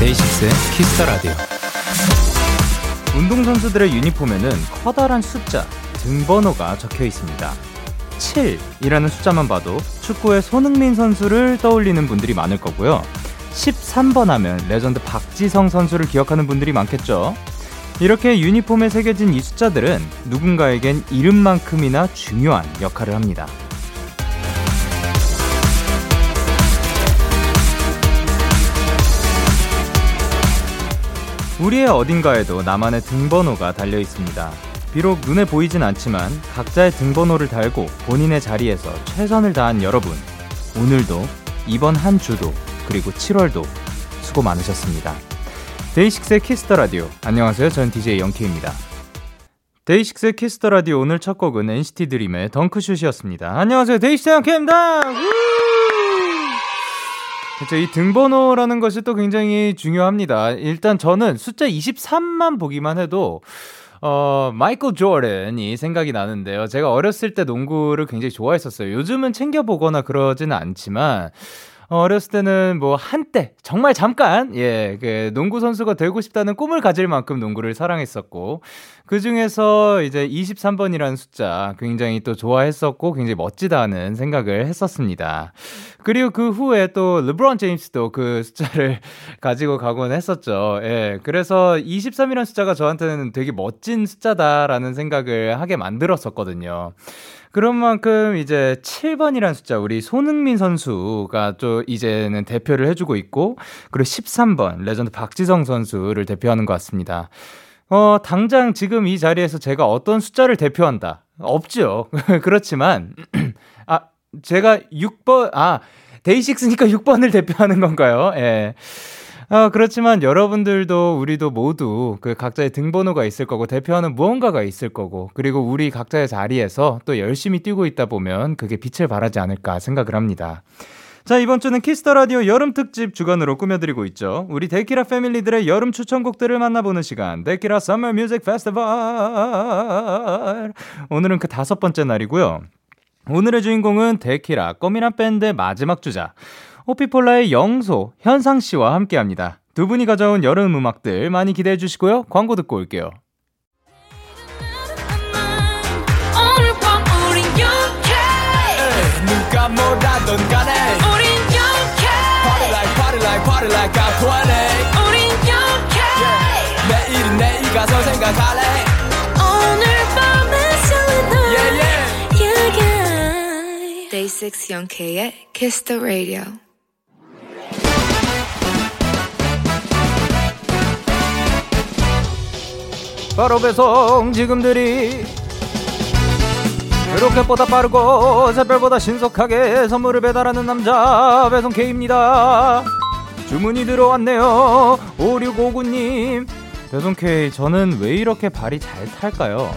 데이식스의 키스 더 라디오. 운동선수들의 유니폼에는 커다란 숫자, 등번호가 적혀 있습니다. 7이라는 숫자만 봐도 축구의 손흥민 선수를 떠올리는 분들이 많을 거고요. 13번 하면 레전드 박지성 선수를 기억하는 분들이 많겠죠. 이렇게 유니폼에 새겨진 이 숫자들은 누군가에겐 이름만큼이나 중요한 역할을 합니다. 우리의 어딘가에도 나만의 등번호가 달려 있습니다. 비록 눈에 보이진 않지만 각자의 등번호를 달고 본인의 자리에서 최선을 다한 여러분, 오늘도 이번 한 주도 그리고 7월도 수고 많으셨습니다. 데이식스의 키스 더 라디오. 안녕하세요. 전 DJ 영케이입니다. 데이식스의 키스 더 라디오 오늘 첫 곡은 NCT 드림의 덩크슛이었습니다. 안녕하세요. 데이식스 영케이입니다. 그렇죠. 이 등번호라는 것이 또 굉장히 중요합니다. 일단 저는 숫자 23만 보기만 해도 어, 마이클 조던이 생각이 나는데요. 제가 어렸을 때 농구를 굉장히 좋아했었어요. 요즘은 챙겨보거나 그러지는 않지만, 어렸을 때는 뭐 한때 정말 잠깐 예, 그 농구 선수가 되고 싶다는 꿈을 가질 만큼 농구를 사랑했었고 그 중에서 이제 23번이라는 숫자 굉장히 또 좋아했었고 굉장히 멋지다는 생각을 했었습니다. 그리고 그 후에 또 르브론 제임스도 그 숫자를 가지고 가곤 했었죠. 예. 그래서 23이라는 숫자가 저한테는 되게 멋진 숫자다라는 생각을 하게 만들었었거든요. 그런 만큼 이제 7번이라는 숫자 우리 손흥민 선수가 또 이제는 대표를 해주고 있고 그리고 13번 레전드 박지성 선수를 대표하는 것 같습니다. 어 당장 지금 이 자리에서 제가 어떤 숫자를 대표한다 없죠. 그렇지만 아 제가 6번 아 데이식스니까 6번을 대표하는 건가요? 예. 아, 그렇지만 여러분들도 우리도 모두 그 각자의 등번호가 있을 거고 대표하는 무언가가 있을 거고 그리고 우리 각자의 자리에서 또 열심히 뛰고 있다 보면 그게 빛을 발하지 않을까 생각을 합니다. 자, 이번 주는 키스 더 라디오 여름 특집 주간으로 꾸며드리고 있죠. 우리 데키라 패밀리들의 여름 추천곡들을 만나보는 시간, 데키라 Summer Music Festival. 오늘은 그 다섯 번째 날이고요. 오늘의 주인공은 데키라 꼬미란 밴드의 마지막 주자. 호피폴라의 영소, 현상 씨와 함께 합니다. 두 분이 가져온 여름 음악들 많이 기대해 주시고요. 광고 듣고 올게요. 누가 뭐라던 간에 우린 영케 Party like party like party like I'm 20 우린 영케 yeah. 내일은 내일 가서 생각할래 오늘 밤에 설레는 yeah, yeah. yeah, yeah. Day 6 영케의 Kiss the Radio 바로 배송 지금 들이 그렇게보다 빠르고 새별보다 신속하게 선물을 배달하는 남자 배송 K입니다. 주문이 들어왔네요. 5659님. 배송 K 저는 왜 이렇게 발이 잘 탈까요?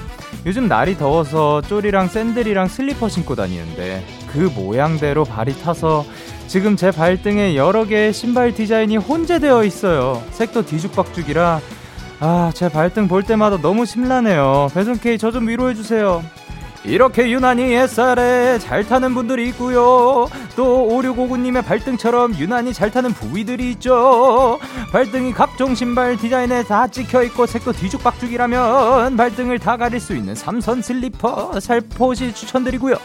요즘 날이 더워서 쪼리랑 샌들이랑 슬리퍼 신고 다니는데 그 모양대로 발이 타서 지금 제 발등에 여러 개의 신발 디자인이 혼재되어 있어요. 색도 뒤죽박죽이라 아, 제 발등 볼 때마다 너무 심란해요. 배송K 저 좀 위로해 주세요. 이렇게 유난히 햇살에 잘 타는 분들이 있고요. 또 5659님의 발등처럼 유난히 잘 타는 부위들이 있죠. 발등이 각종 신발 디자인에 다 찍혀 있고 색도 뒤죽박죽이라면 발등을 다 가릴 수 있는 삼선 슬리퍼 살포시 추천드리고요.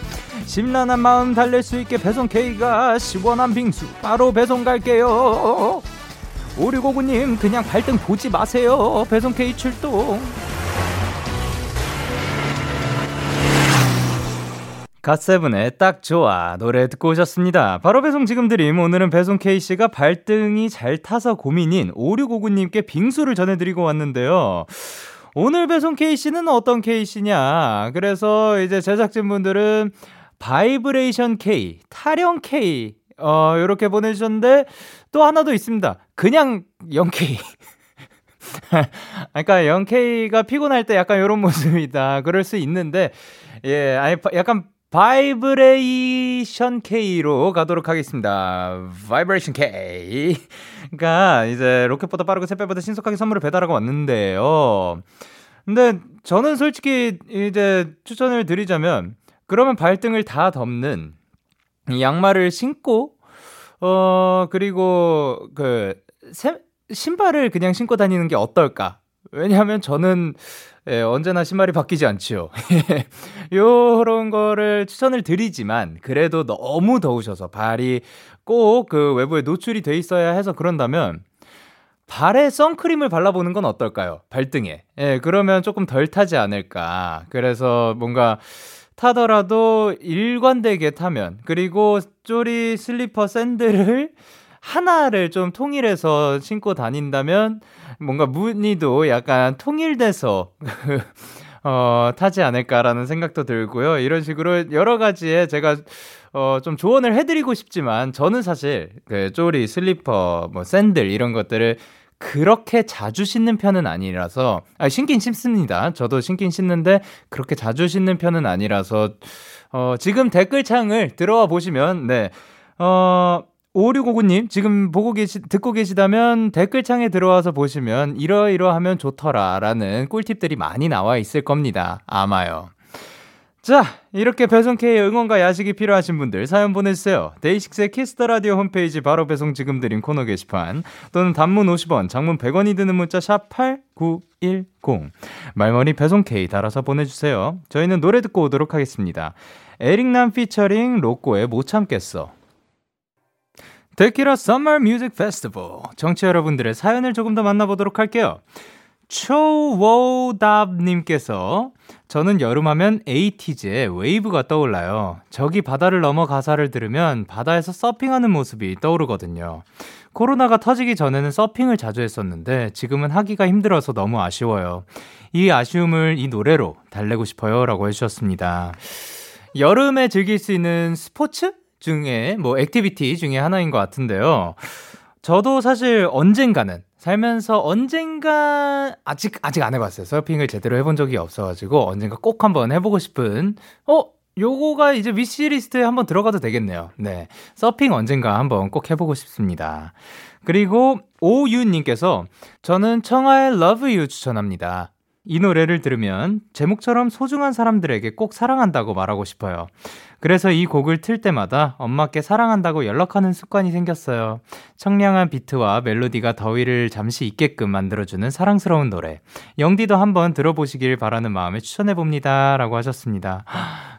심란한 마음 달랠 수 있게 배송 K가 시원한 빙수 바로 배송 갈게요. 5659님 그냥 발등 보지 마세요 배송 K 출동 갓세븐의 딱 좋아 노래 듣고 오셨습니다. 바로 배송 지금 드림 오늘은 배송 K씨가 발등이 잘 타서 고민인 5659님께 빙수를 전해드리고 왔는데요. 오늘 배송 K씨는 어떤 K씨냐 그래서 이제 제작진분들은 바이브레이션 K, 타령 K 어, 요렇게 보내주셨는데, 또 하나 더 있습니다. 그냥 0K. 그러니까 영케이가 피곤할 때 약간 이런 모습이다. 그럴 수 있는데, 예, 아니, 약간 바이브레이션 K로 가도록 하겠습니다. 바이브레이션 K. 그러니까 이제 로켓보다 빠르고 새별보다 신속하게 선물을 배달하고 왔는데요. 근데 저는 솔직히 이제 추천을 드리자면 그러면 발등을 다 덮는 양말을 신고 어 그리고 그 새, 신발을 그냥 신고 다니는 게 어떨까? 왜냐하면 저는 예, 언제나 신발이 바뀌지 않지요. 요런 거를 추천을 드리지만 그래도 너무 더우셔서 발이 꼭 그 외부에 노출이 돼 있어야 해서 그런다면 발에 선크림을 발라보는 건 어떨까요? 발등에. 예, 그러면 조금 덜 타지 않을까. 그래서 뭔가 타더라도 일관되게 타면, 그리고 쪼리 슬리퍼 샌들을 하나를 좀 통일해서 신고 다닌다면, 뭔가 무늬도 약간 통일돼서, 어, 타지 않을까라는 생각도 들고요. 이런 식으로 여러 가지에 제가 어, 좀 조언을 해드리고 싶지만, 저는 사실, 그, 쪼리, 슬리퍼, 뭐, 샌들, 이런 것들을 그렇게 자주 신는 편은 아니라서, 아, 신긴 신습니다. 저도 신긴 신는데, 그렇게 자주 신는 편은 아니라서, 어, 지금 댓글창을 들어와 보시면, 네, 어, 5659님, 지금 보고 계시, 듣고 계시다면 댓글창에 들어와서 보시면 이러이러하면 좋더라 라는 꿀팁들이 많이 나와 있을 겁니다. 아마요. 자, 이렇게 배송K의 응원과 야식이 필요하신 분들 사연 보내주세요. 데이식스의 키스 더 라디오 홈페이지 바로 배송 지금 드림 코너 게시판 또는 단문 50원, 장문 100원이 드는 문자 샵 8910 말머리 배송K 달아서 보내주세요. 저희는 노래 듣고 오도록 하겠습니다. 에릭남 피처링 로꼬의 못 참겠어. 데키라 Summer Music Festival 정치 여러분들의 사연을 조금 더 만나보도록 할게요. 초워답님께서 저는 여름하면 에이티즈의 Wave가 떠올라요. 저기 바다를 넘어 가사를 들으면 바다에서 서핑하는 모습이 떠오르거든요. 코로나가 터지기 전에는 서핑을 자주 했었는데 지금은 하기가 힘들어서 너무 아쉬워요. 이 아쉬움을 이 노래로 달래고 싶어요. 라고 해주셨습니다. 여름에 즐길 수 있는 스포츠 중에, 뭐, activity 중에 하나인 것 같은데요. 저도 사실 언젠가는 살면서 언젠가 아직 아직 안 해봤어요. 서핑을 제대로 해본 적이 없어가지고 언젠가 꼭 한번 해보고 싶은 어 요거가 이제 위시리스트에 한번 들어가도 되겠네요. 네, 서핑 언젠가 한번 꼭 해보고 싶습니다. 그리고 오유님께서 저는 청하의 Love You 추천합니다. 이 노래를 들으면 제목처럼 소중한 사람들에게 꼭 사랑한다고 말하고 싶어요. 그래서 이 곡을 틀 때마다 엄마께 사랑한다고 연락하는 습관이 생겼어요. 청량한 비트와 멜로디가 더위를 잠시 잊게끔 만들어주는 사랑스러운 노래. 영디도 한번 들어보시길 바라는 마음에 추천해봅니다. 라고 하셨습니다.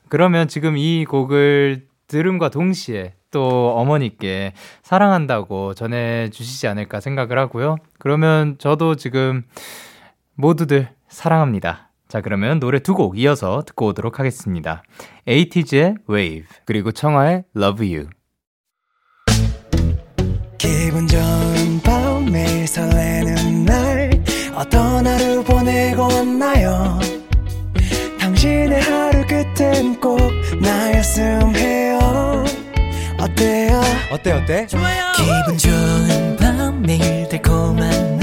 그러면 지금 이 곡을 들음과 동시에 또 어머니께 사랑한다고 전해주시지 않을까 생각을 하고요. 그러면 저도 지금 모두들 사랑합니다. 자, 그러면 노래 두 곡 이어서 듣고 오도록 하겠습니다. 에이티즈의 Wave, 그리고 청하의 Love You. 기분 좋은 밤 매일 설레는 날 어떤 하루 보내고 왔나요 당신의 하루 끝엔 꼭 나였음 해요 어때요 어때 어때 좋아요 기분 좋은 밤 매일 달콤한 날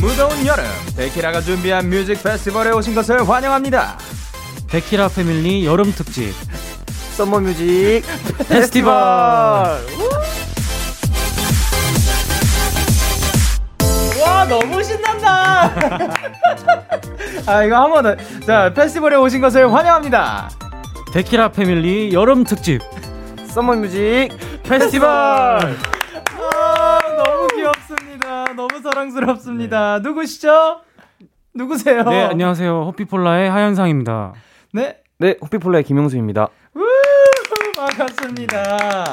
무더운 여름 데키라가 준비한 뮤직 페스티벌에 오신 것을 환영합니다. 데키라 패밀리 여름 특집 Summer Music Festival. 와 너무 신난다. 아 이거 한 번 더. 자 페스티벌에 오신 것을 환영합니다. 데키라 패밀리 여름 특집 Summer Music Festival. 너무 사랑스럽습니다. 네. 누구시죠? 누구세요? 네, 안녕하세요. 호피폴라의 하현상입니다. 네. 네, 호피폴라의 김용수입니다. 반갑습니다.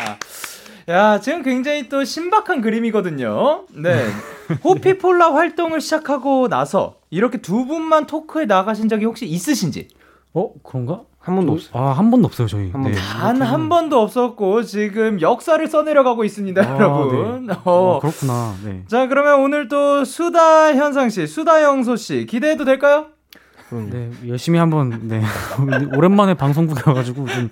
야, 지금 굉장히 또 신박한 그림이거든요. 네. 호피폴라 활동을 시작하고 나서 이렇게 두 분만 토크에 나가신 적이 혹시 있으신지? 어, 그런가? 한 번도 없어요. 아, 한 번도 없어요, 저희. 한 번도. 네. 단한 번도 없었고 지금 역사를 써내려가고 있습니다, 아, 여러분. 네. 어. 어, 그렇구나. 네. 자, 그러면 오늘 또 수다 현상 씨, 수다 영소 씨 기대해도 될까요? 네, 열심히 한번 네. 오랜만에 방송국에 와 가지고 좀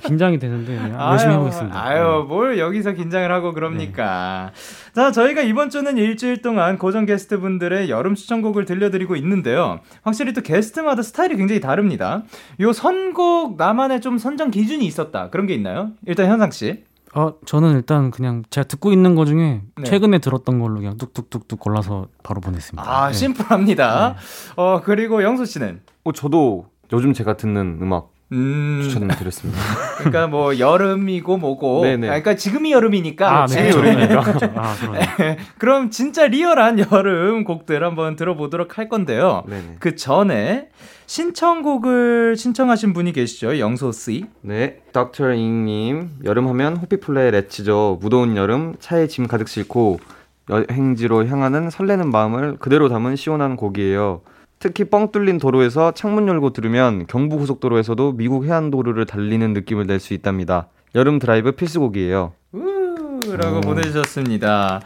긴장이 되는데 네, 열심히 아유, 해보겠습니다. 아유, 네. 뭘 여기서 긴장을 하고 그럽니까? 자, 저희가 이번 주는 일주일 동안 고정 게스트 분들의 여름 추천곡을 들려드리고 있는데요. 확실히 또 게스트마다 스타일이 굉장히 다릅니다. 요 선곡 나만의 좀 선정 기준이 있었다. 그런 게 있나요? 일단 현상 씨. 아, 저는 일단 그냥 제가 듣고 있는 거 중에 네. 최근에 들었던 걸로 그냥 뚝뚝뚝뚝 골라서 바로 보냈습니다. 아, 네. 심플합니다. 어, 그리고 영수 씨는 어, 저도 요즘 제가 듣는 음악 음, 추천드렸습니다. 그러니까 뭐 여름이고 뭐고. 네네. 아, 그러니까 지금이 여름이니까. 아, 네. 지금 네. 그렇죠. 아, 그러네. 그럼 진짜 리얼한 여름 곡들 한번 들어보도록 할 건데요. 네네. 그 전에 신청곡을 신청하신 분이 계시죠, 영소 씨. 네, 닥터 잉님 여름하면 호피플레의 렛츠죠. 무더운 여름 차에 짐 가득 싣고 여행지로 향하는 설레는 마음을 그대로 담은 시원한 곡이에요. 특히 뻥 뚫린 도로에서 창문 열고 들으면 경부 고속도로에서도 미국 해안도로를 달리는 느낌을 낼 수 있답니다. 여름 드라이브 필수곡이에요. 우라고 오. 보내주셨습니다.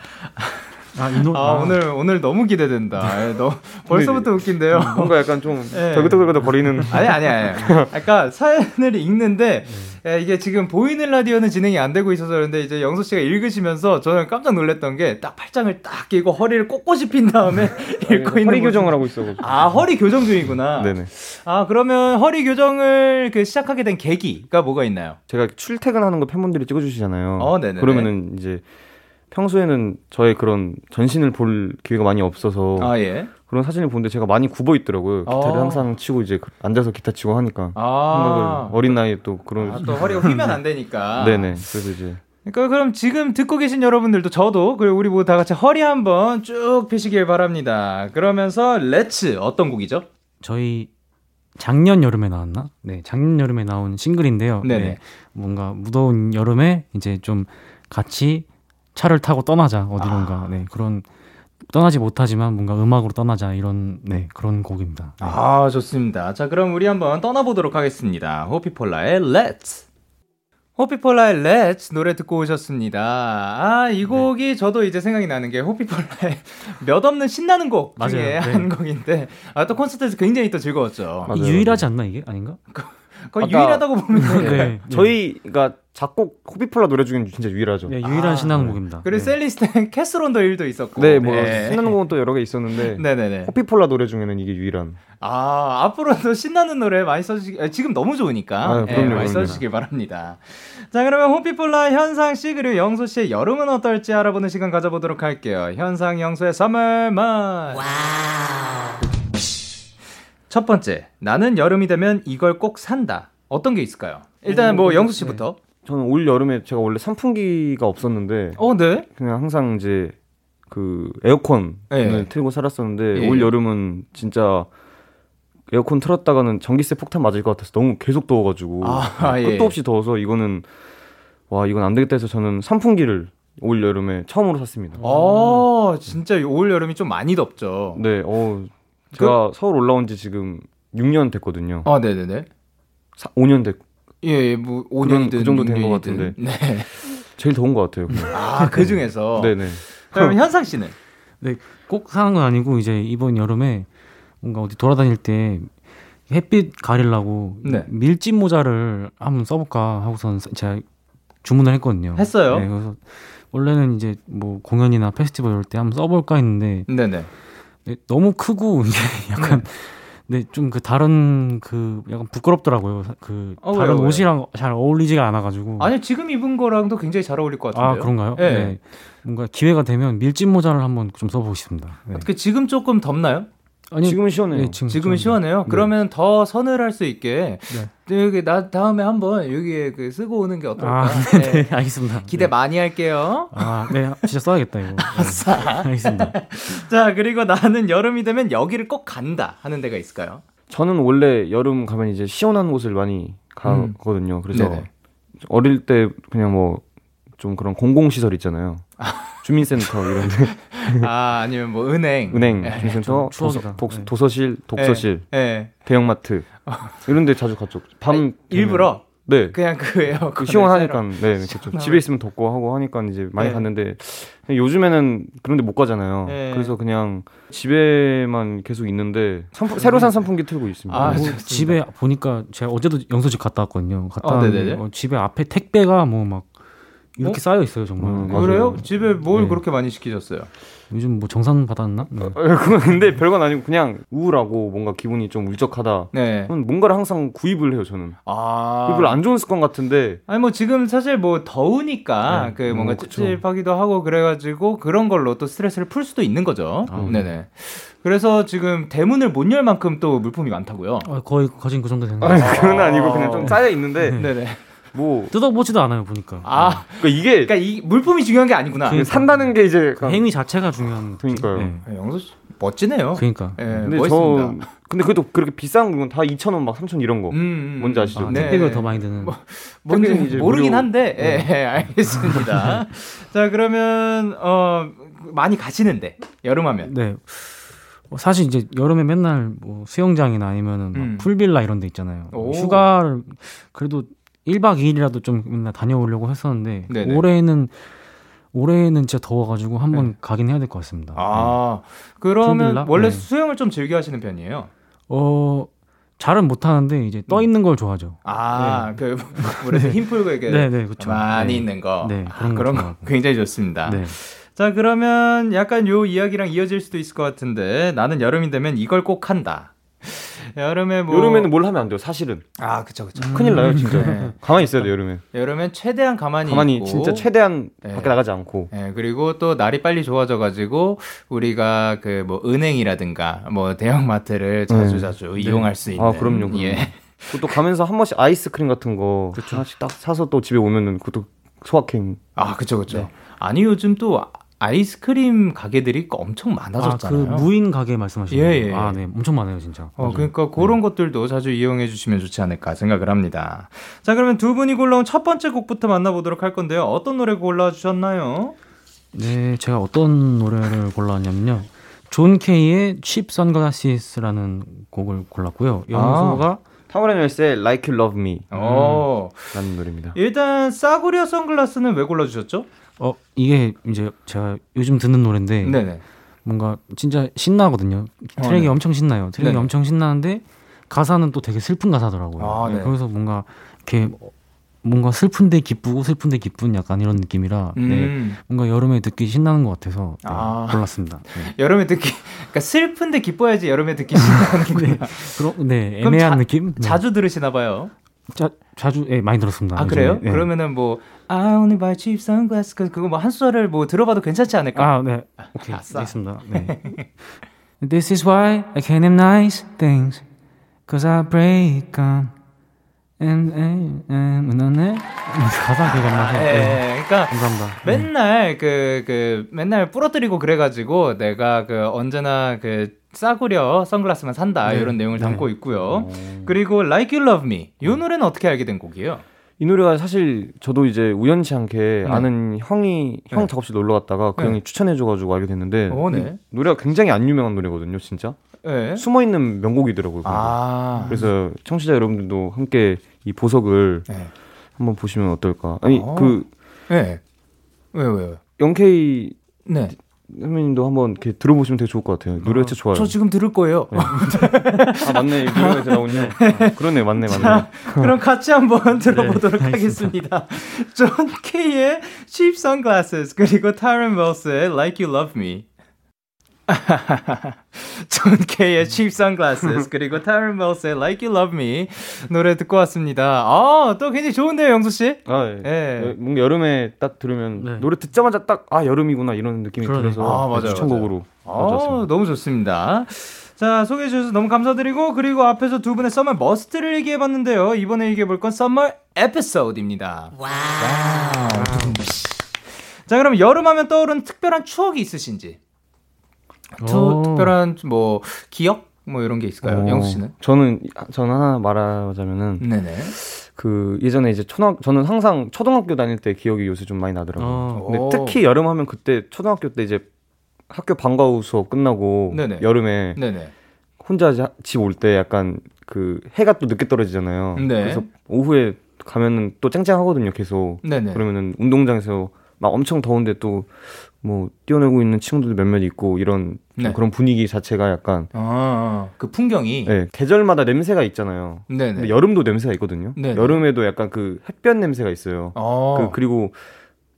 아, 이 노, 아, 오늘 오늘 너무 기대된다. 예, 너 벌써부터 웃긴데요. 뭔가 약간 좀 네. 덜그덜그덜 거리는 아니 아니 아니. 아까 사연을 읽는데 예, 이게 지금 보이는 라디오는 진행이 안 되고 있어서 그런데 이제 영수 씨가 읽으시면서 저는 깜짝 놀랐던 게 딱 팔짱을 딱 끼고 허리를 꼿꼿이 핀 다음에 읽고 있는 허리 모습. 교정을 하고 있어. 아 허리 교정 중이구나. 네네. 아 그러면 허리 교정을 그 시작하게 된 계기가 뭐가 있나요? 제가 출퇴근하는 거 팬분들이 찍어 주시잖아요. 어, 네네네. 그러면은 이제 평소에는 저의 그런 전신을 볼 기회가 많이 없어서 아 예. 그런 사진을 보는데 제가 많이 굽어 있더라고요. 기타를 어. 항상 치고 이제 그- 앉아서 기타 치고 하니까 아, 어린 나이에 또 그런 아, 또 허리가 휘면 안 되니까. 네네 그래서 이제 그러니까 그럼 지금 듣고 계신 여러분들도 저도 그리고 우리 모두 다 같이 허리 한번 쭉 펴시길 바랍니다. 그러면서 let's 어떤 곡이죠? 저희 작년 여름에 나왔나? 네, 작년 여름에 나온 싱글인데요. 네네. 네, 뭔가 무더운 여름에 이제 좀 같이 차를 타고 떠나자 어디론가. 아. 네, 그런 떠나지 못하지만 뭔가 음악으로 떠나자 이런 네 그런 곡입니다. 네. 아 좋습니다. 자 그럼 우리 한번 떠나보도록 하겠습니다. 호피폴라의 Let's. 호피폴라의 Let's 노래 듣고 오셨습니다. 아, 이 곡이 저도 이제 생각이 나는 게 호피폴라의 몇 없는 신나는 곡 맞아요. 중에 네. 한 곡인데, 아, 또 콘서트에서 굉장히 또 즐거웠죠. 맞아요. 유일하지 않나 이게 아닌가? 거의 유일하다고 보면 돼요. 네, 네. 저희가 작곡 호비폴라 노래 중에 진짜 유일하죠. 네, 유일한 아, 신나는 네. 곡입니다. 그리고 네. 셀리스텐 캐스론더 일도 있었고. 네, 뭐 신나는 곡은 또 여러 개 있었는데 네네네. 호피폴라 노래 중에는 이게 유일한. 아, 앞으로도 신나는 노래 많이 써주시, 아, 지금 너무 좋으니까. 아유, 예, 그럼요, 많이 그럼요. 써주시길 바랍니다. 자, 그러면 호피폴라 현상 씨, 그리고 영소 씨의 여름은 어떨지 알아보는 시간 가져보도록 할게요. 현상 영소의 Summer만. 첫 번째, 나는 여름이 되면 이걸 꼭 산다. 어떤 게 있을까요? 일단 뭐 오, 영수 씨부터. 저는 올 여름에 제가 원래 선풍기가 없었는데 어, 네. 그냥 항상 이제 그 에어컨을 네. 틀고 살았었는데 예. 올 여름은 진짜 에어컨 틀었다가는 전기세 폭탄 맞을 것 같아서 너무 계속 더워가지고 아, 예. 끝도 없이 더워서 이거는 와 이건 안 되겠다 해서 저는 선풍기를 올 여름에 처음으로 샀습니다. 어, 진짜 올 여름이 좀 많이 덥죠. 네, 어 제가 서울 올라온 지 지금 6년 됐거든요. 아, 네네네. 사, 5년 됐. 예, 예, 뭐, 그런- 5년이든 그 정도 된것 6년이든. 같은데. 네. 제일 더운 것 같아요. 그냥. 아, 그 중에서. 네네. 그럼 현상 씨는? 꼭 사는 건 아니고 이제 이번 여름에 뭔가 어디 돌아다닐 때 햇빛 가리려고 네. 밀짚 모자를 한번 써볼까 하고선 제가 주문을 했거든요. 했어요? 네, 그래서 원래는 이제 뭐 공연이나 페스티벌 때 한번 써볼까 했는데 네네. 네, 너무 크고 약간 네, 좀그 다른 그 약간 부끄럽더라고요. 그 어, 다른 왜요? 옷이랑 잘 어울리지가 않아가지고. 아니, 지금 입은 거랑도 굉장히 잘 어울릴 것 같은데요. 아 그런가요? 네. 네. 뭔가 기회가 되면 밀짚 모자를 한번 좀 써보고 싶습니다. 네. 어떻게 지금 조금 덥나요? 아니, 지금은 시원해요. 네, 지금 지금은 좀- 시원해요. 네. 그러면 더 서늘할 수 있게 네. 여기 나 다음에 한번 여기에 그 쓰고 오는 게 어떨까? 아, 네. 네, 알겠습니다. 기대 네. 많이 할게요. 아, 네, 진짜 써야겠다 이거. 네. 알겠습니다. 자, 그리고 나는 여름이 되면 여기를 꼭 간다 하는 데가 있을까요? 저는 원래 여름 가면 이제 시원한 곳을 많이 가거든요. 그래서 네네. 어릴 때 그냥 뭐 좀 그런 공공시설 있잖아요. 주민센터 이런 데. 아, 아니면 뭐 은행. 은행, 예. 주민센터, 좀 도서. 독, 네. 도서실, 독서실, 예. 대형마트 이런 데 자주 갔죠. 밤 아니, 일부러 네. 그냥 그 에어컨 그 시원하니까 네, 네 그렇죠. 집에 있으면 덥고 하고 하니까 이제 많이 네. 갔는데 요즘에는 그런데 못 가잖아요. 네. 그래서 그냥 집에만 계속 있는데 선풍, 새로 산 선풍기 틀고 있습니다. 아, 네. 뭐. 집에 보니까 제가 어제도 영서 집 갔다 왔거든요. 갔다 어, 왔는데. 어, 집에 앞에 택배가 뭐 막 이렇게 어? 쌓여 있어요 정말. 음, 네. 맞아요. 그래요? 집에 뭘 네. 그렇게 많이 시키셨어요? 요즘 뭐 정산 받았나? 네. 어, 그건 근데 별건 아니고 그냥 우울하고 뭔가 기분이 좀 울적하다. 네. 그럼 뭔가를 항상 구입을 해요 저는. 아. 별로 안 좋은 습관 같은데 아니 뭐 지금 사실 뭐 더우니까 네. 그 뭔가 음, 그쵸. 찝찝하기도 하고 그래가지고 그런 걸로 또 스트레스를 풀 수도 있는 거죠. 아, 네네. 그래서 지금 대문을 못 열 만큼 또 물품이 많다고요. 아, 거의 거진 그 정도 되는 아니 거 그건 아니고 그냥 좀 쌓여 있는데 네네. 뭐 뜯어보지도 않아요 보니까. 아, 그러니까 이게 그러니까 이 물품이 중요한 게 아니구나. 그- 산다는 게 이제 그 행위 자체가 중요한. 그러니까요. 네. 아, 영수 씨 멋지네요. 그러니까. 예, 근데 멋있습니다. 저 근데 그래도 그렇게 비싼 건다 2,000원 막 3,000원 이런 거. 음, 음. 뭔지 아시죠? 아, 네. 택배가 더 많이 드는. 뭔지 택배는 이제 모르긴 무료- 한데, 예, 예, 알겠습니다. 자, 그러면, 어, 많이 가시는데, 여름하면. 네. 어, 사실 이제 여름에 맨날 뭐 수영장이나 아니면은 막 음. 풀빌라 이런 데 있잖아요. 오. 휴가를 그래도 1박 2일이라도 좀 맨날 다녀오려고 했었는데 네네. 올해는 올해는 진짜 더워가지고 한번 가긴 해야 될 것 같습니다. 네. 아, 그러면 풀빌라? 원래 네. 수영을 좀 즐겨 하시는 편이에요? 어 잘은 못하는데 이제 떠 있는 걸 좋아하죠. 아, 그, 물에서 힘 풀고 이렇게 네, 네, 그렇죠. 많이 네. 있는 거. 네, 아, 그런 거 그런 거. 굉장히 좋습니다. 네. 자, 그러면 약간 요 이야기랑 이어질 수도 있을 것 같은데, 나는 여름이 되면 이걸 꼭 한다. 여름에 뭐. 여름에는 뭘 하면 안 돼요, 사실은. 아, 그쵸, 그쵸. 큰일 나요, 진짜. 네. 가만히 있어야 돼요, 여름에. 여름엔 최대한 가만히, 가만히 있고. 진짜 최대한 네. 밖에 나가지 않고. 예, 그리고 또 날이 빨리 좋아져 가지고 우리가 그 뭐 은행이라든가 뭐 대형마트를 자주 네. 자주 이용할 수 있는. 아, 그럼요, 그럼요. 예. 그것도 가면서 한 번씩 아이스크림 같은 거 하나씩 딱 사서 또 집에 오면은 그것도 소확행. 아, 그쵸, 그쵸. 네. 아니, 요즘 또 아이스크림 가게들이 엄청 아, 그 많아졌잖아요. 무인 가게 말씀하시는 예, 거예요? 예. 아, 네. 엄청 많아요, 진짜. 어, 맞아요. 그러니까 그런 것들도 자주 이용해 주시면 좋지 않을까 생각을 합니다. 자, 그러면 두 분이 골라온 첫 번째 곡부터 만나보도록 할 건데요. 어떤 노래 골라 주셨나요? 네, 제가 어떤 노래를 골라왔냐면요. 존 케이의 Cheap Sunglasses라는 곡을 골랐고요. 연주가 타워렌웰스의 Like You Love Me 어, 라는 노래입니다. 일단 싸구려 선글라스는 왜 골라주셨죠? 어 이게 이제 제가 요즘 듣는 노래인데 네네. 뭔가 진짜 신나거든요. 어, 트랙이 네. 엄청 신나요. 트랙이 네네. 엄청 신나는데 가사는 또 되게 슬픈 가사더라고요. 아, 네, 네. 그래서 뭔가 이렇게 뭔가 슬픈데 기쁘고 슬픈데 기쁜 약간 이런 느낌이라 네, 음. 뭔가 여름에 듣기 신나는 것 같아서 네, 아. 골랐습니다. 네. 여름에 듣기, 그러니까 슬픈데 기뻐야지 여름에 듣기. 그럼 네 그럼 애매한 자- 느낌. 네. 자주 들으시나 봐요. 자, 자주 예, 많이 들었습니다. 아 요즘에. 그래요? 네. 그러면은 뭐 I only buy cheap sunglasses 그- 그거 뭐 한 소절을 뭐 들어봐도 괜찮지 않을까? 아, 네. 오케이. 아싸. 알겠습니다. 네. This is why I can't have nice things. Cause I break them. And, and, and, 너네? 가사 기억 안 나서. 예, 그러니까 감사합니다. 네. 맨날 그, 그, 맨날 부러뜨리고 그래가지고 내가 그 언제나 그 싸구려 선글라스만 산다 네. 이런 내용을 네. 담고 있고요. 어. 그리고 Like You Love Me 이 노래는 어떻게 알게 된 곡이에요? 이 노래가 사실 저도 이제 우연치 않게 네. 아는 형이 형 네. 작업실 놀러 갔다가 그 네. 형이 추천해줘가지고 알게 됐는데 어, 네. 이 노래가 굉장히 안 유명한 노래거든요, 진짜 예. 숨어 있는 명곡이더라고요. 아, 그래서 청취자 여러분들도 함께 이 보석을 예. 한번 보시면 어떨까? 아니 어. 그 예. 왜요, 왜요? 영케이 네. 선배님도 한번 이렇게 들어보시면 되게 좋을 것 같아요. 노래 진짜 좋아요. 저 지금 들을 거예요. 아 맞네, 이 노래가 이제 나오군요. 아, 그러네, 맞네, 맞네. 그럼 같이 한번 들어보도록 하겠습니다. 존 케이의 Cheap Sunglasses 그리고 타이런 웰스의 Like You Love Me. 존 케이의 Cheap Sunglasses 그리고 타이런 웰스의 Like You Love Me 노래 듣고 왔습니다. 아, 또 굉장히 좋은데요, 영수 씨? 아, 예. 예. 뭔가 여름에 딱 들으면 네. 노래 듣자마자 딱 아 여름이구나 이런 느낌이 그러네. 들어서 아, 맞아요, 추천곡으로 아, 가져왔습니다. 너무 좋습니다. 자, 소개해 주셔서 너무 감사드리고 그리고 앞에서 두 분의 summer must를 얘기해 봤는데요. 이번에 얘기해 볼 건 summer 에피소드입니다. Wow. 자, 그럼 여름 하면 떠오르는 특별한 추억이 있으신지? 투, 오. 특별한 뭐 기억 뭐 이런 게 있을까요? 어, 영소 씨는? 저는 저는 하나 말하자면은 네네. 그 예전에 이제 초등 저는 항상 초등학교 다닐 때 기억이 요새 좀 많이 나더라고요. 어, 근데 오. 특히 여름 하면 그때 초등학교 때 이제 학교 방과 후 수업 끝나고 네네. 여름에 네네. 혼자 집 올 때 약간 그 해가 또 늦게 떨어지잖아요. 네. 그래서 오후에 가면은 또 쨍쨍하거든요, 계속. 네네. 그러면은 운동장에서 막 엄청 더운데 또 뭐 뛰어놀고 있는 친구들 몇몇 있고 이런 좀 네. 그런 분위기 자체가 약간 아, 그 풍경이. 네, 계절마다 냄새가 있잖아요. 네네. 근데 여름도 냄새가 있거든요. 네네. 여름에도 약간 그 햇볕 냄새가 있어요. 어. 그 그리고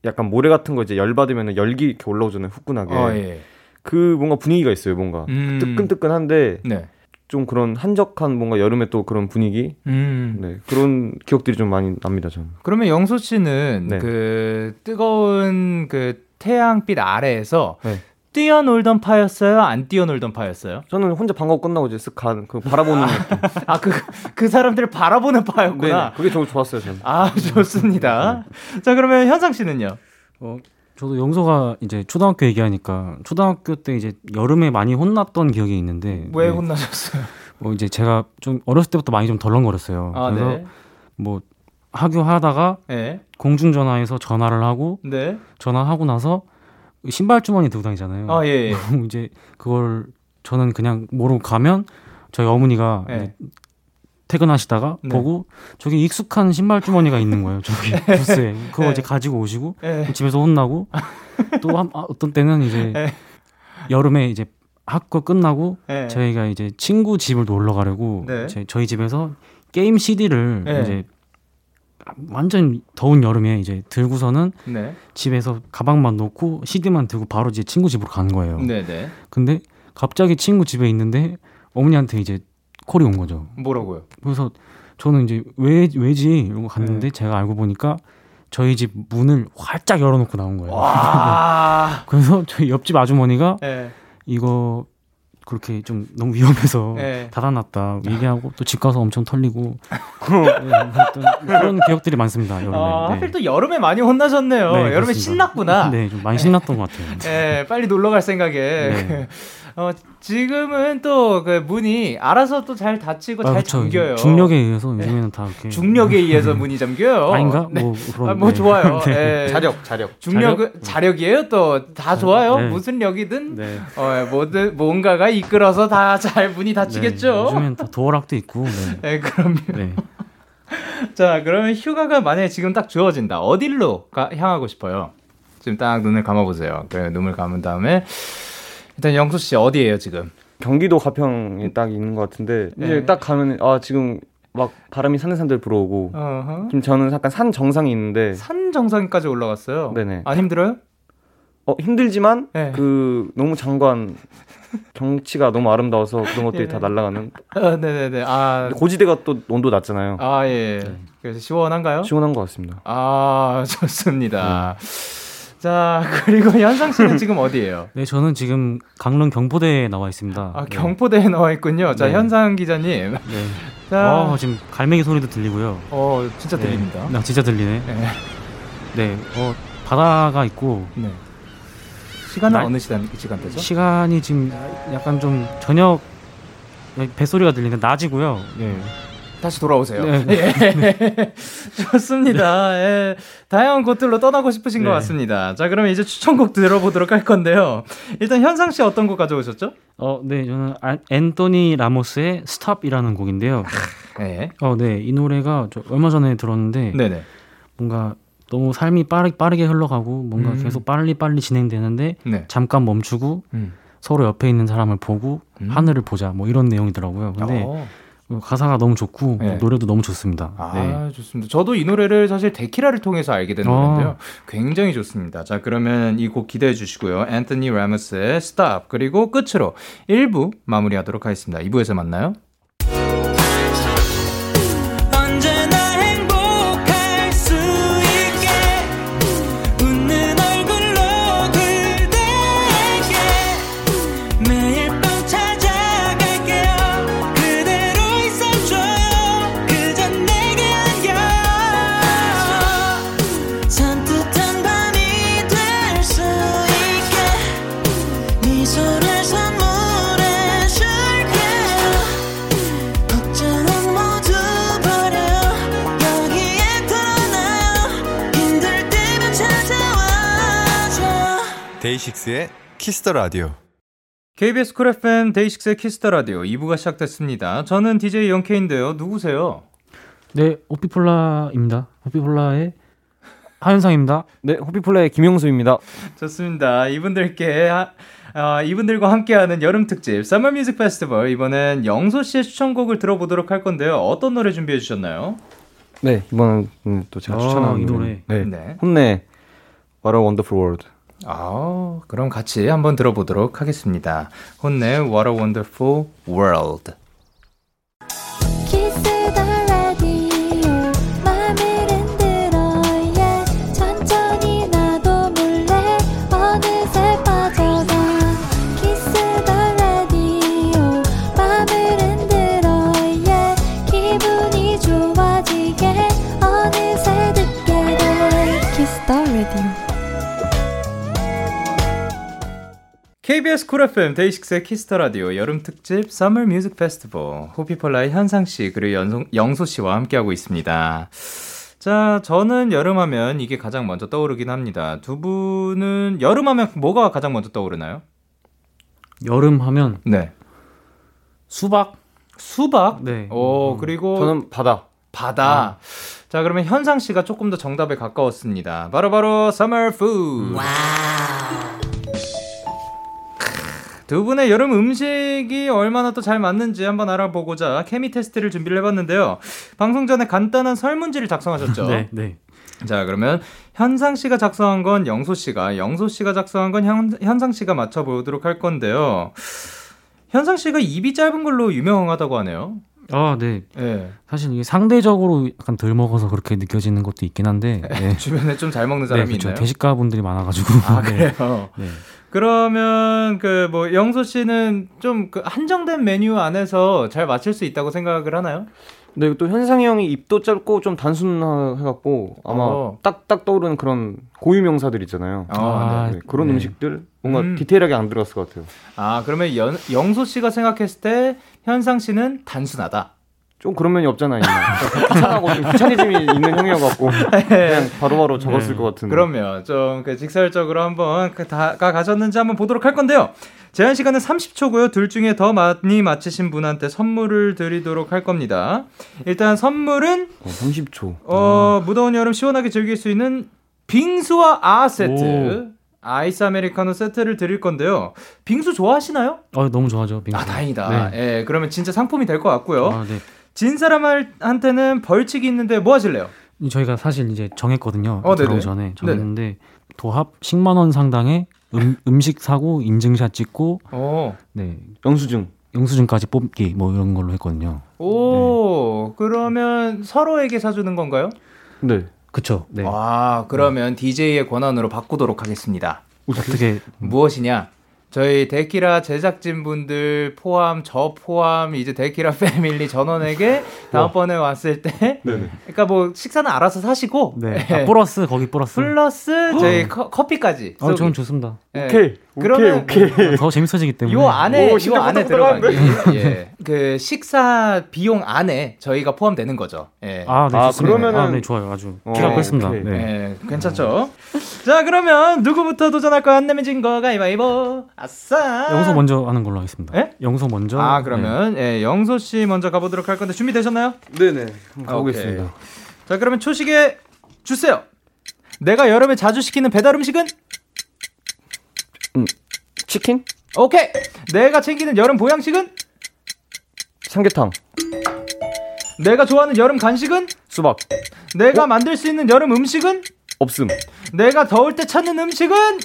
약간 모래 같은 거 이제 열 받으면 열기 이렇게 올라오잖아요, 후끈하게. 어, 예. 그 뭔가 분위기가 있어요, 뭔가 음. 뜨끈뜨끈한데 네. 좀 그런 한적한 뭔가 여름에 또 그런 분위기, 음. 네 그런 기억들이 좀 많이 납니다, 저는. 그러면 영소 씨는 네. 그 뜨거운 그 태양빛 아래에서 네. 뛰어놀던 파였어요? 안 뛰어놀던 파였어요? 저는 혼자 방과 후 끝나고 이제 쓱 간 그 바라보는 느낌. 아, 그, 그 사람들을 바라보는 네, 파였구나. 그게 너무 좋았어요, 저는. 아, 좋습니다. 자, 그러면 현상 씨는요? 어, 저도 영소가 이제 초등학교 얘기하니까 초등학교 때 이제 여름에 많이 혼났던 기억이 있는데 왜 네, 혼나셨어요? 뭐 이제 제가 좀 어렸을 때부터 많이 좀 덜렁거렸어요. 아, 그래서 네. 뭐 하교하다가 네. 공중전화에서 전화를 하고 네. 전화하고 나서 신발 주머니 들고 다니잖아요. 아, 예, 예. 이제 그걸 저는 그냥 모르고 가면 저희 어머니가 네. 이제 퇴근하시다가 네. 보고 저기 익숙한 신발 주머니가 있는 거예요. 저기 부스에 그거 네. 이제 가지고 오시고 예. 집에서 혼나고 또 한, 아, 어떤 때는 이제 네. 여름에 이제 학교 끝나고 예. 저희가 이제 친구 집을 놀러 가려고 네. 제, 저희 집에서 게임 CD를 네. 이제 완전 더운 여름에 이제 들고서는 네. 집에서 가방만 놓고 CD만 들고 바로 이제 친구 집으로 간 거예요. 네, 네. 근데 갑자기 친구 집에 있는데 어머니한테 이제 콜이 온 거죠. 뭐라고요? 그래서 저는 이제 왜 왜지 이러고 갔는데 네. 제가 알고 보니까 저희 집 문을 활짝 열어놓고 나온 거예요. 와. 그래서 저희 옆집 아주머니가 예. 이거 그렇게 좀 너무 위험해서 네. 닫아놨다 얘기하고 또 집 가서 엄청 털리고 네, 그런 기억들이 많습니다 여름에. 아, 네. 하필 또 여름에 많이 혼나셨네요. 네, 여름에 그렇습니다. 신났구나. 네, 좀 많이 신났던 것 같아요. 예, 빨리 놀러 갈 생각에. 네. 어, 지금은 또 그 문이 알아서 또 잘 닫히고 아, 잘 그쵸. 잠겨요. 중력에 의해서 요즘에는 다 이렇게 중력에 의해서 문이 잠겨요. 아닌가? 네. 뭐 그런. 아, 뭐 네. 좋아요. 네. 예. 자력, 자력. 중력은 자력 이에요. 또 다 좋아요. 네. 무슨 역이든 네. 어, 뭐든 뭔가가 이끌어서 다 잘 문이 네, 닫히겠죠. 요즘엔 다 도어락도 있고. 네. 네, 그럼요. 네. 자, 그러면 휴가가 만약에 지금 딱 주어진다. 어딜로 가, 향하고 싶어요? 지금 딱 눈을 감아보세요. 그 눈을 감은 다음에 일단 영수 씨 어디예요 지금? 경기도 가평에 딱 있는 것 같은데 네. 이제 딱 가면 아 지금 막 바람이 산들산들 불어오고 어허. 지금 저는 약간 산 정상이 있는데 산 정상까지 올라갔어요. 네네. 안 힘들어요? 어 힘들지만 네. 그 너무 장관 경치가 너무 아름다워서 그런 것들이 예. 다 날아가는 어, 네네네. 아, 고지대가 또 온도 낮잖아요. 아 예. 그래서 시원한가요? 시원한 것 같습니다. 아 좋습니다. 자 그리고 현상 씨는 지금 어디예요? 네, 저는 지금 강릉 경포대에 나와 있습니다. 아 네. 경포대에 나와 있군요. 자 네. 현상 기자님. 네. 자, 어, 지금 갈매기 소리도 들리고요. 어 진짜 네. 들립니다. 나 진짜 들리네. 네. 네. 어, 바다가 있고 네. 시간은 날- 어느 시간 시간대죠? 시간이 지금 약간 좀 저녁 뱃소리가 들리는데 낮이고요. 네. 다시 돌아오세요. 네. 예. 좋습니다. 예. 다양한 곳들로 떠나고 싶으신 것 네. 같습니다. 자, 그러면 이제 추천곡 들어보도록 할 건데요. 일단 현상 씨 어떤 곡 가져오셨죠? 어, 네. 저는 아- 앤토니 라모스의 Stop이라는 곡인데요. 네. 어, 네. 이 노래가 저 얼마 전에 들었는데 네네. 뭔가 너무 삶이 빠르, 빠르게 흘러가고 뭔가 음. 계속 빨리 빨리 진행되는데 네. 잠깐 멈추고 음. 서로 옆에 있는 사람을 보고 음. 하늘을 보자 뭐 이런 내용이더라고요. 근데 어. 어, 가사가 너무 좋고 네. 노래도 너무 좋습니다. 아, 네. 좋습니다. 저도 이 노래를 사실 데키라를 통해서 알게 된 어. 노래인데요. 굉장히 좋습니다. 자, 그러면 이 곡 기대해 주시고요. 앤토니 라모스의 Stop. 그리고 끝으로 1부 마무리하도록 하겠습니다. 2부에서 만나요. 데이식스의 Kiss the 라디오. KBS Cool FM 데이식스의 Kiss the 라디오 2부가 시작됐습니다. 저는 DJ 영케인데요. 누구세요? 네, 호피폴라입니다. 호피폴라의 하현상입니다. 네, 호피폴라의 김영소입니다. 좋습니다. 이분들께 하- 아, 이분들과 함께하는 여름 특집 Summer Music Festival 이번엔 영소 씨의 추천곡을 들어보도록 할 건데요. 어떤 노래 준비해 주셨나요? 네, 이번은 음, 또 제가 아, 추천하는 이 노래. 네. 네. 혼내 What a Wonderful World. 아, 그럼 같이 한번 들어보도록 하겠습니다. 혼내 What a Wonderful World. KBS Cool FM 데이식스의 Kiss the 라디오 여름 특집 Summer Music Festival 호피폴라의 현상 씨 그리고 영소 씨와 함께하고 있습니다. 자, 저는 여름하면 이게 가장 먼저 떠오르긴 합니다. 두 분은 여름하면 뭐가 가장 먼저 떠오르나요? 여름 하면 네. 수박. 수박. 네. 오, 그리고 저는 바다. 바다. 자, 그러면 현상 씨가 조금 더 정답에 가까웠습니다. 바로바로 Summer Food. 두 분의 여름 음식이 얼마나 또 잘 맞는지 한번 알아보고자 케미 테스트를 준비를 해봤는데요. 방송 전에 간단한 설문지를 작성하셨죠. 네, 네. 자, 그러면 현상 씨가 작성한 건 영소 씨가, 영소 씨가 작성한 건 현, 현상 씨가 맞춰보도록 할 건데요. 현상 씨가 입이 짧은 걸로 유명하다고 하네요. 아, 네. 예. 사실 이게 상대적으로 약간 덜 먹어서 그렇게 느껴지는 것도 있긴 한데. 네. 주변에 좀 잘 먹는 네, 사람이 그렇죠. 있나요? 대식가 분들이 많아가지고. 아, 네. 그래요? 네. 그러면 그 뭐 영소 씨는 좀 그 한정된 메뉴 안에서 잘 맞출 수 있다고 생각을 하나요? 근데 또 현상이 형이 입도 짧고 좀 단순해갖고 아마 어. 딱딱 떠오르는 그런 고유 명사들 있잖아요. 아, 네, 그런 네. 음식들 뭔가 음. 디테일하게 안 들어갔을 것 같아요. 아, 그러면 연, 영소 씨가 생각했을 때 현상 씨는 단순하다. 좀 그런 면이 없잖아요. 좀 귀찮하고 좀 귀차니즘이 있는 형이어갖고 그냥 바로바로 적었을 네. 것 같은. 그러면 좀그 직설적으로 한번 그 다가 가셨는지 한번 보도록 할 건데요. 제한 시간은 30초고요. 둘 중에 더 많이 맞히신 분한테 선물을 드리도록 할 겁니다. 일단 선물은 어, 30초. 어, 무더운 여름 시원하게 즐길 수 있는 빙수와 아 세트. 아이스 아메리카노 세트를 드릴 건데요. 빙수 좋아하시나요? 어, 너무 좋아죠. 빙수. 아, 다행이다. 네. 예, 그러면 진짜 상품이 될 것 같고요. 아, 네. 진 사람한테는 벌칙이 있는데 뭐 하실래요? 저희가 사실 이제 정했거든요. 어, 들어오기 네네. 전에 정했는데 도합 10만 원 상당의 음, 음식 사고 인증샷 찍고 어. 네 영수증. 영수증까지 뽑기 뭐 이런 걸로 했거든요. 오, 그러면 서로에게 사주는 건가요? 네. 그쵸? 네. 아, 그러면 DJ의 권한으로 바꾸도록 하겠습니다. 어떻게 무엇이냐? 저희 데키라 제작진분들 포함 저 포함 이제 데키라 패밀리 전원에게 다음번에 왔을 때 네네. 그러니까 뭐 식사는 알아서 사시고 네. 예. 아, 플러스 거기 플러스. 플러스 저희 커, 커피까지 아. 저는 좋습니다. 예. 오케이. 그러면 오케이. 오케이. 더 재밌어지기 때문에. 요 안에 오, 요 안에 들어가게 예. 그 식사 비용 안에 저희가 포함되는 거죠. 예. 아, 네, 아. 그러면은- 아, 네, 좋아요. 아주 어. 오케이. 네. 예, 괜찮죠? 자, 그러면 누구부터 도전할까요? 안 내면 진 거 가위바위보. 아싸. 영서 먼저 하는 걸로 하겠습니다. 예? 영서 먼저. 아, 네. 그러면 예, 영소 씨 먼저 가 보도록 할 건데 준비되셨나요? 네네. 한번 가보겠습니다. 오케이. 자, 그러면 초식에 주세요. 내가 여름에 자주 시키는 배달 음식은? 치킨? 오케이. 내가 챙기는 여름 보양식은? 삼계탕. 내가 좋아하는 여름 간식은? 수박. 내가 만들 수 있는 여름 음식은? 없음. 내가 더울 때 찾는 음식은?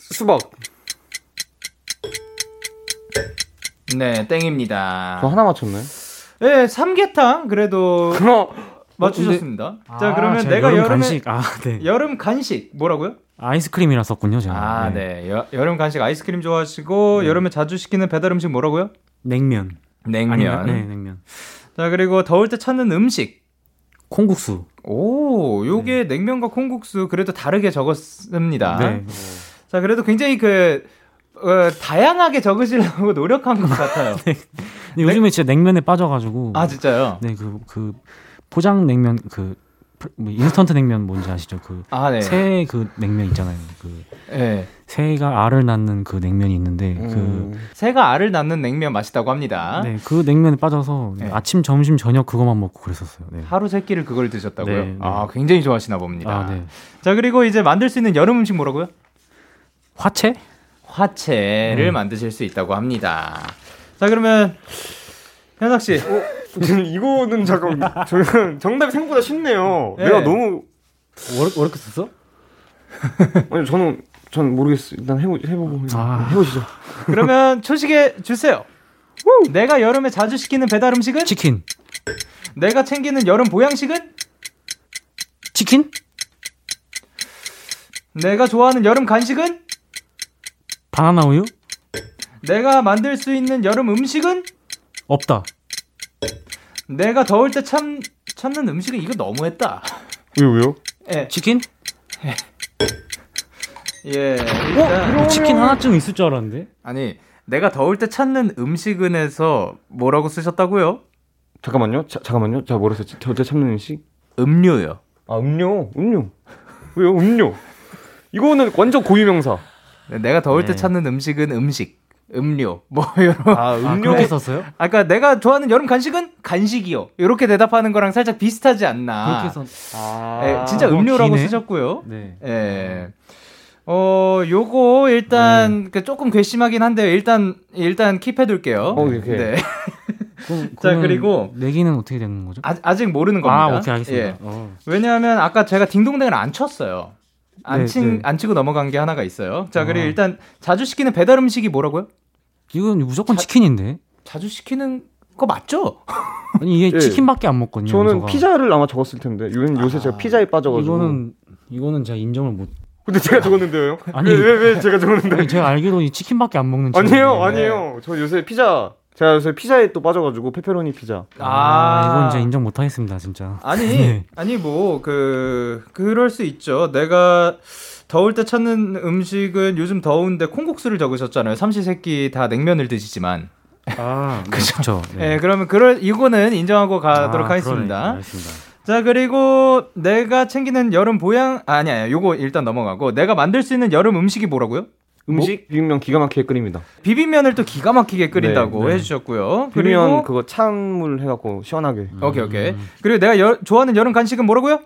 수박. 네, 땡입니다. 저 하나 맞췄나요? 네, 삼계탕 그래도 그럼 맞추셨습니다. 자, 아, 그러면 제가 내가 여름 여름에 간식. 아, 네. 여름 간식 뭐라고요? 아이스크림이라 썼군요, 제가. 아, 네. 여, 여름 간식 아이스크림 좋아하시고 여름에 자주 시키는 배달 음식 뭐라고요? 냉면. 냉면. 아닌가? 네, 냉면. 자, 그리고 더울 때 찾는 음식. 콩국수. 오, 요게 냉면과 콩국수 그래도 다르게 적었습니다. 네. 자, 그래도 굉장히 그 어, 다양하게 적으시려고 노력한 것 같아요. 근데 요즘에 진짜 냉면에 빠져가지고. 아, 진짜요? 네, 그, 그, 포장 냉면, 그, 인스턴트 냉면 뭔지 아시죠? 그 아, 네. 새그 냉면 있잖아요. 그 네. 새가 알을 낳는 그 냉면이 있는데 음. 새가 알을 낳는 냉면 맛있다고 합니다. 그 네, 그 냉면에 빠져서 네. 아침, 점심, 저녁 그거만 먹고 그랬었어요. 네. 하루 세 끼를 그걸 드셨다고요? 네, 네. 아, 굉장히 좋아하시나 봅니다. 아, 네. 자, 그리고 이제 만들 수 있는 여름 음식 뭐라고요? 화채? 화채를 음. 만드실 수 있다고 합니다. 자, 그러면 현석 씨. 이거는 잠깐 저는 정답이 생각보다 쉽네요. 네. 내가 너무 어렵, 어렵겠었어? 아니 저는 전 모르겠어요. 일단 해보 해보고 아. 해보시죠. 그러면 초식에 주세요. 내가 여름에 자주 시키는 배달 음식은? 치킨. 내가 챙기는 여름 보양식은? 치킨? 내가 좋아하는 여름 간식은? 바나나 우유? 내가 만들 수 있는 여름 음식은? 없다. 내가 더울 때참 찾는 음식은 이거 너무했다. 왜요 왜요? 예, 치킨? 예. 일단, 치킨 하나쯤 있을 줄 알았는데. 아니, 내가 더울 때 찾는 음식은에서 뭐라고 쓰셨다고요? 잠깐만요. 자, 잠깐만요. 자 뭐라 썼지? 저때 참는 음식? 음료요. 아 음료 음료 왜요 음료? 이거는 완전 고유명사. 네, 내가 더울 때 네. 찾는 음식은 음식, 음료, 뭐 이런. 아 아, 그렇게 썼어요? 아까 내가 좋아하는 여름 간식은 간식이요. 이렇게 대답하는 거랑 살짝 비슷하지 않나. 그렇게 썼. 아 예, 진짜 그거 음료라고 기네. 쓰셨고요. 네. 예. 어, 요거 일단 그 조금 괘씸하긴 한데요. 일단 일단 킵해둘게요. 어, 이렇게. 네. 그럼, 자, 그러면 그리고- 내기는 어떻게 되는 거죠? 아, 아직 모르는 겁니다. 아, 오케이 알겠습니다. 예. 어. 왜냐하면 아까 제가 딩동댕을 안 쳤어요. 안, 네, 친, 네. 안 치고 넘어간 게 하나가 있어요. 자, 그리고 아. 일단 자주 시키는 배달 음식이 뭐라고요? 이건 무조건 치킨인데. 자주 시키는 거 맞죠? 아니 이게 예. 치킨밖에 안 먹거든요. 저는 영서가. 피자를 아마 적었을 텐데 요즘 요새 제가 피자에 빠져가지고. 이거는 이거는 제가 인정을 못. 근데 제가 적었는데요. 아니. 왜왜 왜 제가 적었는데? 아니, 제가 알기로 이 치킨밖에 안 먹는 아니에요. 아니에요. 저 요새 피자 제가 요새 피자에 또 빠져가지고 페페로니 피자. 아, 이건 진짜 인정 못 하겠습니다, 진짜. 아니, 네. 아니 뭐 그 그럴 수 있죠. 내가 더울 때 찾는 음식은 요즘 더운데 콩국수를 적으셨잖아요. 삼시세끼 다 냉면을 드시지만. 아, 그렇죠. 예, 그러면 그럴 이거는 인정하고 가도록 아, 하겠습니다. 자, 그리고 내가 챙기는 여름 보양 아니 아니 요거 일단 넘어가고 내가 만들 수 있는 여름 음식이 뭐라고요? 음식 비빔면 기가 막히게 끓입니다. 비빔면을 또 기가 막히게 끓인다고 네, 네. 해주셨고요. 비빔면 그리고 그거 찬물 해갖고 시원하게. 오케이 오케이. 그리고 내가 여- 좋아하는 여름 간식은 뭐라고요?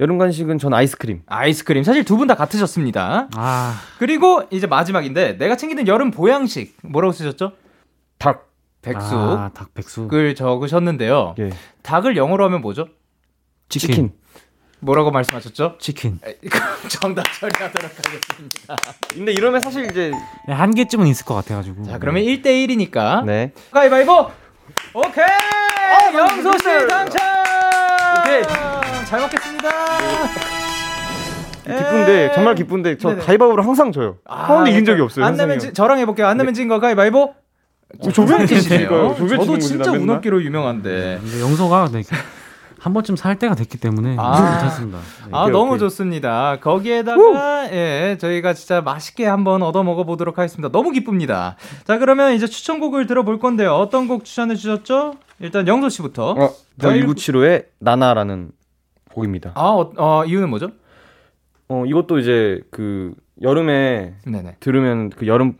여름 간식은 전 아이스크림. 아이스크림. 사실 두 분 다 같으셨습니다. 아, 그리고 이제 마지막인데 내가 챙기는 여름 보양식 뭐라고 쓰셨죠? 닭. 백숙을 아, 닭 백숙. 적으셨는데요. 예. 닭을 영어로 하면 뭐죠? 치킨. 치킨. 뭐라고 말씀하셨죠? 치킨. 정답 처리하도록 하겠습니다. 근데 이러면 사실 이제 네, 한 개쯤은 있을 것 같아가지고. 자, 그러면 1대1이니까 네. 가위바위보! 오케이! 영소 씨 당첨! 오케이. 잘 먹겠습니다. 기쁜데 정말 기쁜데 저 네네. 가위바위보로 항상 져요. 한 번도 이긴 적이 없어요. 안 내면 현상이 지, 저랑 해볼게요. 안 내면 진거 가위바위보. 형. 조변 찌시네요. 치시니까요. 조변 저도 진짜. 운업기로 유명한데. 근데 영서가 네, 한 번쯤 살 때가 됐기 때문에 아. 못했습니다. 네. 아 오케이, 너무 오케이. 좋습니다. 거기에다가 예 저희가 진짜 맛있게 한번 얻어 먹어 보도록 하겠습니다. 너무 기쁩니다. 자 그러면 이제 추천곡을 들어볼 건데요. 어떤 곡 추천해 주셨죠? 일단 영도 씨부터. 어, 저 네. 1975의 나나라는 곡입니다. 아 어, 어, 이유는 뭐죠? 어, 이것도 이제 그 여름에 네네. 들으면 그 여름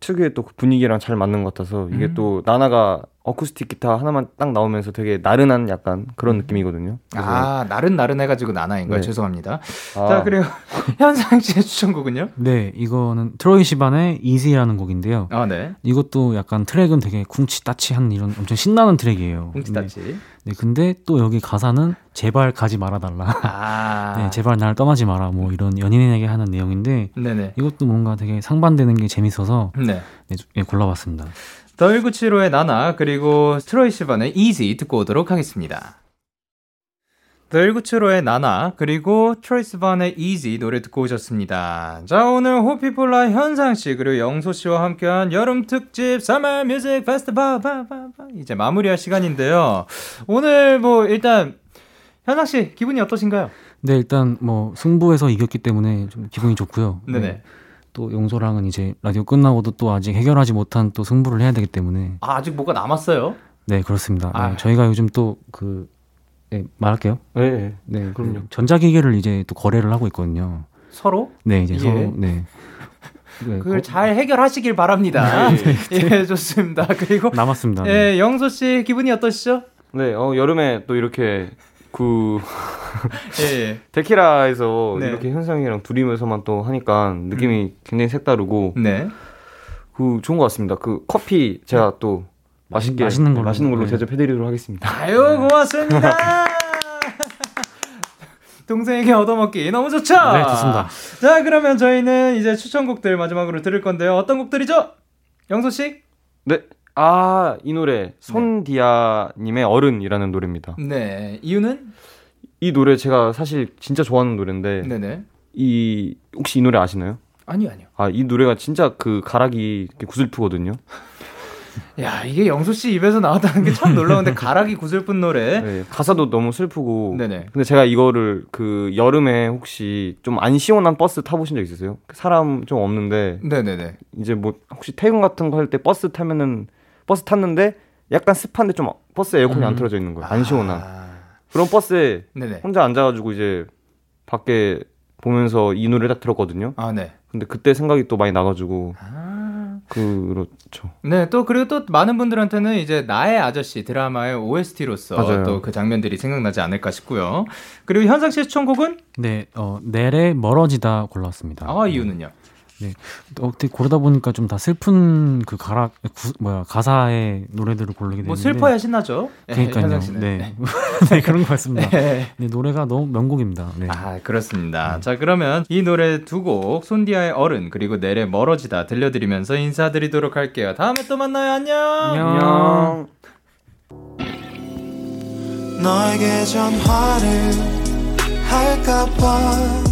특유의 또 그 분위기랑 잘 맞는 것 같아서 이게 음. 또 나나가 어쿠스틱 기타 하나만 딱 나오면서 되게 나른한 약간 그런 느낌이거든요. 그래서 아 나른 나른 해가지고 나나인 거예요. 네. 죄송합니다. 아, 자 그리고 현상 씨의 추천곡은요? 네, 이거는 트로이 시반의 Easy라는 곡인데요. 아 네. 이것도 약간 트랙은 되게 쿵치 따치한 이런 엄청 신나는 트랙이에요. 뭉치다치. 네, 근데 또 여기 가사는 제발 가지 말아달라. 아. 네, 제발 날 떠나지 마라. 뭐 이런 연인에게 하는 내용인데 네네. 이것도 뭔가 되게 상반되는 게 재밌어서 네. 네, 좀- 예, 골라봤습니다. 더 1975의 나나 그리고 스트로이 시반의 Easy 듣고 오도록 하겠습니다. 더 1975의 나나 그리고 트로이 시반의 Easy 노래 듣고 오셨습니다. 자 오늘 호피폴라 현상 씨 그리고 영소 씨와 함께한 여름 특집 Summer Music Festival. 이제 마무리할 시간인데요. 오늘 뭐 일단 현상 씨 기분이 어떠신가요? 네, 일단 뭐 승부에서 이겼기 때문에 좀 기분이 좋고요. 네네. 네, 또 용서랑은 이제 라디오 끝나고도 또 아직 해결하지 못한 또 승부를 해야 되기 때문에 아, 아직 뭐가 남았어요? 네 그렇습니다. 네, 아. 저희가 요즘 또그 네, 말할게요. 네, 네, 그럼요. 그 전자기기를 이제 또 거래를 하고 있거든요. 서로 네, 이제 예. 서로 네. 네, 그걸 거- 잘 해결하시길 바랍니다. 예, 좋습니다. 그리고 남았습니다. 네. 예, 영소 씨 기분이 어떠시죠? 네, 어, 여름에 또 이렇게 그 예, 예. 데키라에서 네. 이렇게 현상이랑 둘이면서만 또 하니까 느낌이 굉장히 색다르고 네. 그 좋은 것 같습니다. 그 커피 제가 또 맛있게 맛있는 걸로. 맛있는 걸로 네. 대접해드리도록 하겠습니다. 아유, 고맙습니다. 동생에게 얻어먹기 너무 좋죠? 네, 좋습니다. 자, 그러면 저희는 이제 추천곡들 마지막으로 들을 건데요. 어떤 곡들이죠? 영소 씨? 네, 아 이 노래 손디아님의 어른이라는 노래입니다. 네. 이유는? 이 노래 제가 사실 진짜 좋아하는 노래인데 네네. 이 혹시 이 노래 아시나요? 아니요, 아니요. 아 이 노래가 진짜 그 가락이 구슬프거든요. 야, 이게 영소 씨 입에서 나왔다는 게 참 놀라운데 가락이 구슬픈 노래. 네, 가사도 너무 슬프고. 네네. 근데 제가 이거를 그 여름에 혹시 좀 안 시원한 버스 타보신 적 있으세요? 사람 좀 없는데 네네네. 이제 뭐 혹시 퇴근 같은 거 할 때 버스 타면은 버스 탔는데 약간 습한데 좀 버스 에어컨이 안 틀어져 있는 거예요. 안 시원한. 아, 그런 버스에 네네. 혼자 앉아가지고 이제 밖에 보면서 이 노래를 딱 들었거든요. 아, 네. 근데 그때 생각이 또 많이 나가지고 아. 그렇죠. 네, 또 그리고 또 많은 분들한테는 이제 나의 아저씨 드라마의 OST로서. 또 그 장면들이 생각나지 않을까 싶고요. 그리고 현상 씨의 추천곡은 네, 어, 내래 멀어지다 골랐습니다. 아 이유는요? 어떻게 고르다 보니까 좀 다 슬픈 그 가락 구, 뭐야 가사의 노래들을 고르게 됐는데 뭐 슬퍼야 신나죠? 예, 그러니까요. 씨는. 네. 네, 그런 것 같습니다. 네. 네, 노래가 너무 명곡입니다. 네. 아 그렇습니다. 자 그러면 이 노래 두 곡 손디아의 어른 그리고 내래 멀어지다 들려드리면서 인사드리도록 할게요. 다음에 또 만나요. 안녕. 안녕. 너에게 전화를 할까봐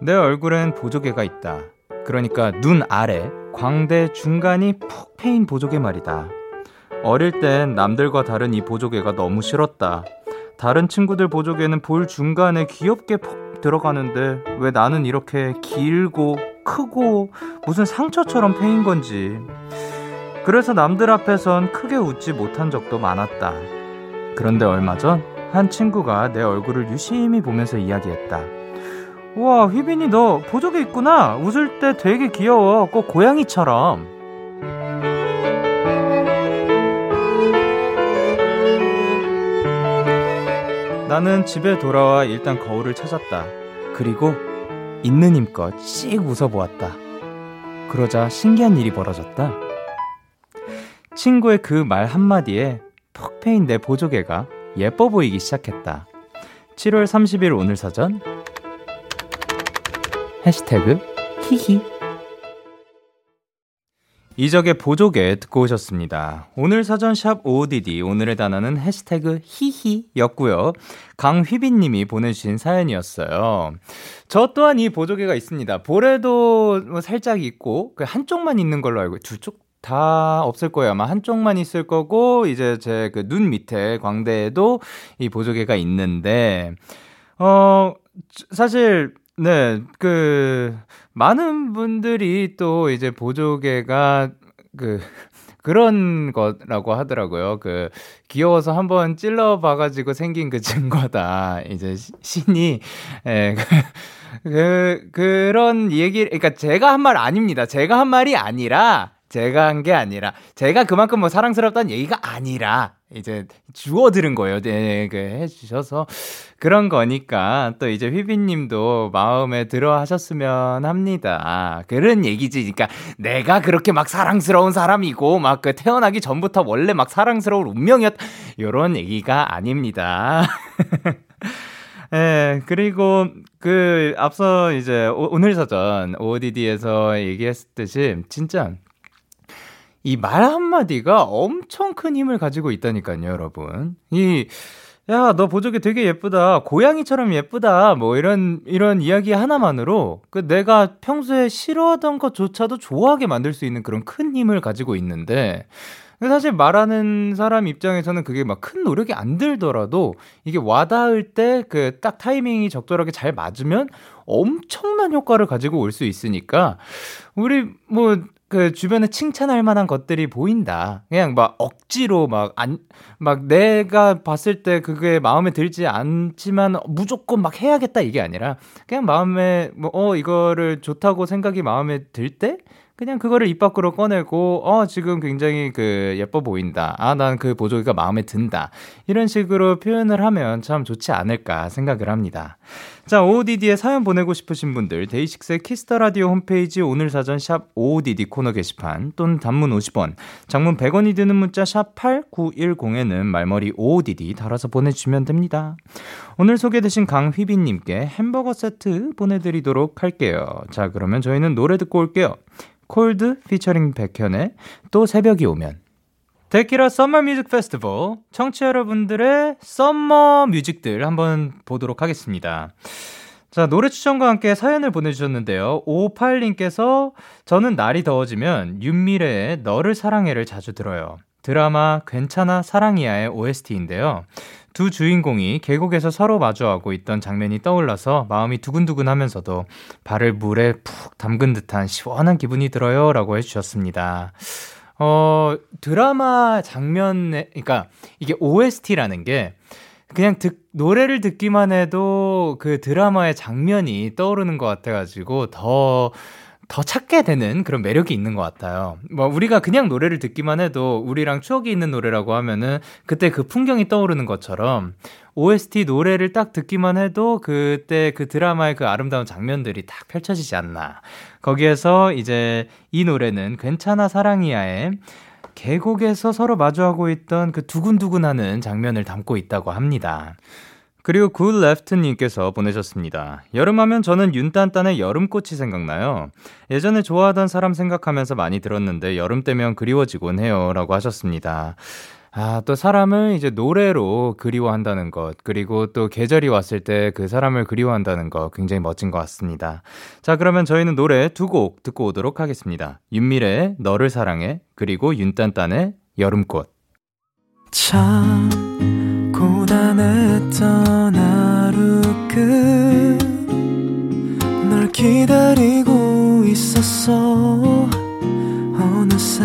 내 얼굴엔 보조개가 있다. 그러니까 눈 아래 광대 중간이 푹 패인 보조개 말이다. 어릴 땐 남들과 다른 이 보조개가 너무 싫었다. 다른 친구들 보조개는 볼 중간에 귀엽게 푹 들어가는데 왜 나는 이렇게 길고 크고 무슨 상처처럼 패인 건지. 그래서 남들 앞에선 크게 웃지 못한 적도 많았다. 그런데 얼마 전 한 친구가 내 얼굴을 유심히 보면서 이야기했다. 우와, 휘빈이 너 보조개 있구나. 웃을 때 되게 귀여워. 꼭 고양이처럼. 나는 집에 돌아와 일단 거울을 찾았다. 그리고 있는 힘껏 씩 웃어보았다. 그러자 신기한 일이 벌어졌다. 친구의 그 말 한마디에 퍽 패인 내 보조개가 예뻐 보이기 시작했다. 7월 30일 오늘 사전 해시태그 히히 이적의 보조개 듣고 오셨습니다. 오늘 사전 샵 OODD 오늘의 단어는 해시태그 히히였고요. 강휘빈 님이 보내주신 사연이었어요. 저 또한 이 보조개가 있습니다. 볼에도 뭐 살짝 있고 그 한쪽만 있는 걸로 알고 두쪽 다 없을 거예요. 아마 한쪽만 있을 거고 이제 제 그 눈 밑에 광대에도 이 보조개가 있는데 어 사실 네 그 많은 분들이 또 이제 보조개가 그 그런 거라고 하더라고요. 그 귀여워서 한번 찔러 봐가지고 생긴 그 증거다. 이제 시- 신이 예, 그, 그 그런 얘기. 그러니까 제가 한 말 아닙니다. 제가 한 말이 아니라 제가 한 게 아니라 제가 그만큼 뭐 사랑스럽다는 얘기가 아니라 이제 주워 들은 거예요. 네, 그 해주셔서 그런 거니까 또 이제 휘빈님도 마음에 들어 하셨으면 합니다. 그런 얘기지. 그러니까 내가 그렇게 막 사랑스러운 사람이고 막 그 태어나기 전부터 원래 막 사랑스러운 운명이었 요런 얘기가 아닙니다. 예, 그리고 그 앞서 이제 오, 늘 사전 OODD에서 얘기했듯이 진짜 이 말 한마디가 엄청 큰 힘을 가지고 있다니까요, 여러분. 이, 야, 너 보조개 되게 예쁘다. 고양이처럼 예쁘다. 뭐 이런, 이런 이야기 하나만으로 그 내가 평소에 싫어하던 것조차도 좋아하게 만들 수 있는 그런 큰 힘을 가지고 있는데, 사실 말하는 사람 입장에서는 그게 막 큰 노력이 안 들더라도 이게 와닿을 때 그 딱 타이밍이 적절하게 잘 맞으면 엄청난 효과를 가지고 올 수 있으니까 우리 뭐 그 주변에 칭찬할 만한 것들이 보인다. 그냥 막 억지로 막 안, 막 내가 봤을 때 그게 마음에 들지 않지만 무조건 막 해야겠다 이게 아니라 그냥 마음에 뭐, 어, 이거를 좋다고 생각이 마음에 들 때 그냥 그거를 입 밖으로 꺼내고 어 지금 굉장히 그 예뻐 보인다. 아 난 그 보조기가 마음에 든다. 이런 식으로 표현을 하면 참 좋지 않을까 생각을 합니다. 자, OODD에 사연 보내고 싶으신 분들 데이식스의 Kiss the 라디오 홈페이지 오늘 사전 샵 OODD 코너 게시판 또는 단문 50원, 장문 100원이 드는 문자 샵 8910에는 말머리 OODD 달아서 보내주시면 됩니다. 오늘 소개되신 강휘빈님께 햄버거 세트 보내드리도록 할게요. 자, 그러면 저희는 노래 듣고 올게요. 콜드 피처링 백현의 또 새벽이 오면 데키라 Summer Music Festival 청취 여러분들의 summer music들 한번 보도록 하겠습니다. 자, 노래 추천과 함께 사연을 보내주셨는데요. 58님께서 저는 날이 더워지면 윤미래의 너를 사랑해를 자주 들어요. 드라마 괜찮아 사랑이야의 OST인데요. 두 주인공이 계곡에서 서로 마주하고 있던 장면이 떠올라서 마음이 두근두근 하면서도 발을 물에 푹 담근 듯한 시원한 기분이 들어요. 라고 해주셨습니다. 어, 드라마 장면에, 그러니까 이게 OST라는 게 그냥 듣, 노래를 듣기만 해도 그 드라마의 장면이 떠오르는 것 같아가지고 더, 더 찾게 되는 그런 매력이 있는 것 같아요. 뭐, 우리가 그냥 노래를 듣기만 해도 우리랑 추억이 있는 노래라고 하면은 그때 그 풍경이 떠오르는 것처럼 OST 노래를 딱 듣기만 해도 그때 그 드라마의 그 아름다운 장면들이 딱 펼쳐지지 않나. 거기에서 이제 이 노래는 괜찮아 사랑이야의 계곡에서 서로 마주하고 있던 그 두근두근하는 장면을 담고 있다고 합니다. 그리고 굿레프트님께서 보내셨습니다. 여름하면 저는 윤딴딴의 여름꽃이 생각나요. 예전에 좋아하던 사람 생각하면서 많이 들었는데 여름 때면 그리워지곤 해요. 라고 하셨습니다. 아, 또 사람을 이제 노래로 그리워한다는 것, 그리고 또 계절이 왔을 때 그 사람을 그리워한다는 것 굉장히 멋진 것 같습니다. 자, 그러면 저희는 노래 두 곡 듣고 오도록 하겠습니다. 윤미래의 너를 사랑해, 그리고 윤딴딴의 여름꽃. 참 고단했던 하루 끝널 기다리고 있었어 어느새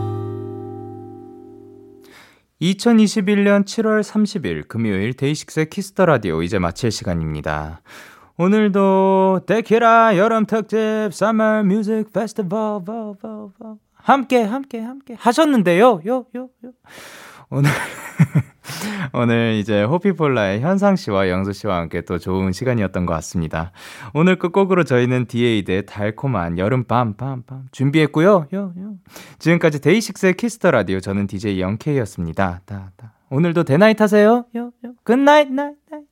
2021년 7월 30일 금요일 데이식스의 Kiss the 라디오 이제 마칠 시간입니다. 오늘도 데키라 여름 특집 Summer Music Festival 함께 함께 함께 하셨는데요. 요 요 요. 오늘 오늘 이제 호피폴라의 현상 씨와 영소 씨와 함께 또 좋은 시간이었던 것 같습니다. 오늘 끝곡으로 저희는 디에이드의 달콤한 여름밤 밤밤 준비했고요. 요, 요. 지금까지 데이식스의 Kiss the 라디오 저는 DJ 영케이였습니다. 오늘도 대나잇 하세요. 요, 요. Good night night night.